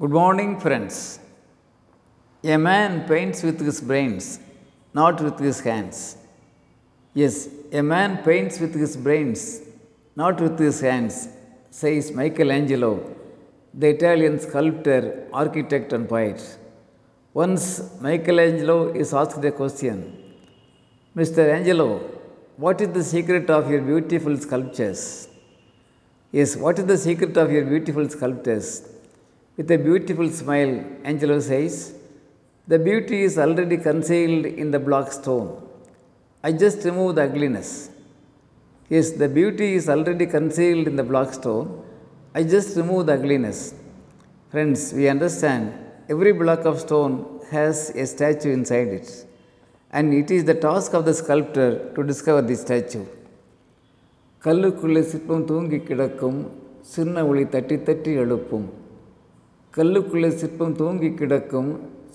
Good morning, friends. A man paints with his brains, not with his hands. Yes, a man paints with his brains, not with his hands, says Michelangelo, the Italian sculptor, architect, and poet. Once Michelangelo is asked a question Mr. Angelo, what is the secret of your beautiful sculptures? Yes, what is the secret of your beautiful sculptures? With a beautiful smile, Angelo says, The beauty is already concealed in the black stone. I just remove the ugliness. Yes, the beauty is already concealed in the black stone. I just remove the ugliness. Friends, we understand every block of stone has a statue inside it, and it is the task of the sculptor to discover the statue. கல்லுக்குள்ளே சிற்பம் தூங்கி கிடக்கும் சின்ன ஒளி தட்டி தட்டி எழுப்பும் கல்லுக்குள்ளே சிற்பம் தூங்கி கிடக்கும்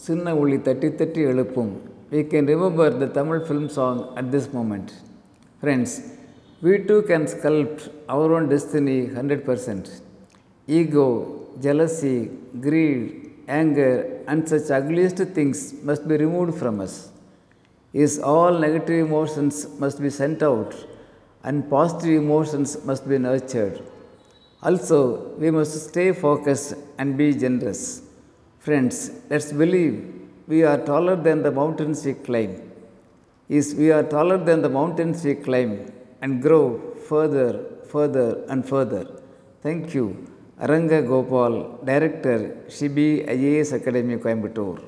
சின்ன ஒளி தட்டி தட்டி எழுப்பும் we can remember the Tamil film song at this moment. Friends, we too can sculpt our own destiny 100%. Ego, jealousy, greed, anger, and such ugliest things must be removed from us. Is all negative emotions must be sent out, and positive emotions must be nurtured. Also, we must stay focused and be generous. Friends, let's believe we are taller than the mountains we climb. Yes, we are taller than the mountains we climb and grow further, further, and further. Thank you. Aranga Gopal, Director, Shibi IAS Academy, Coimbatore.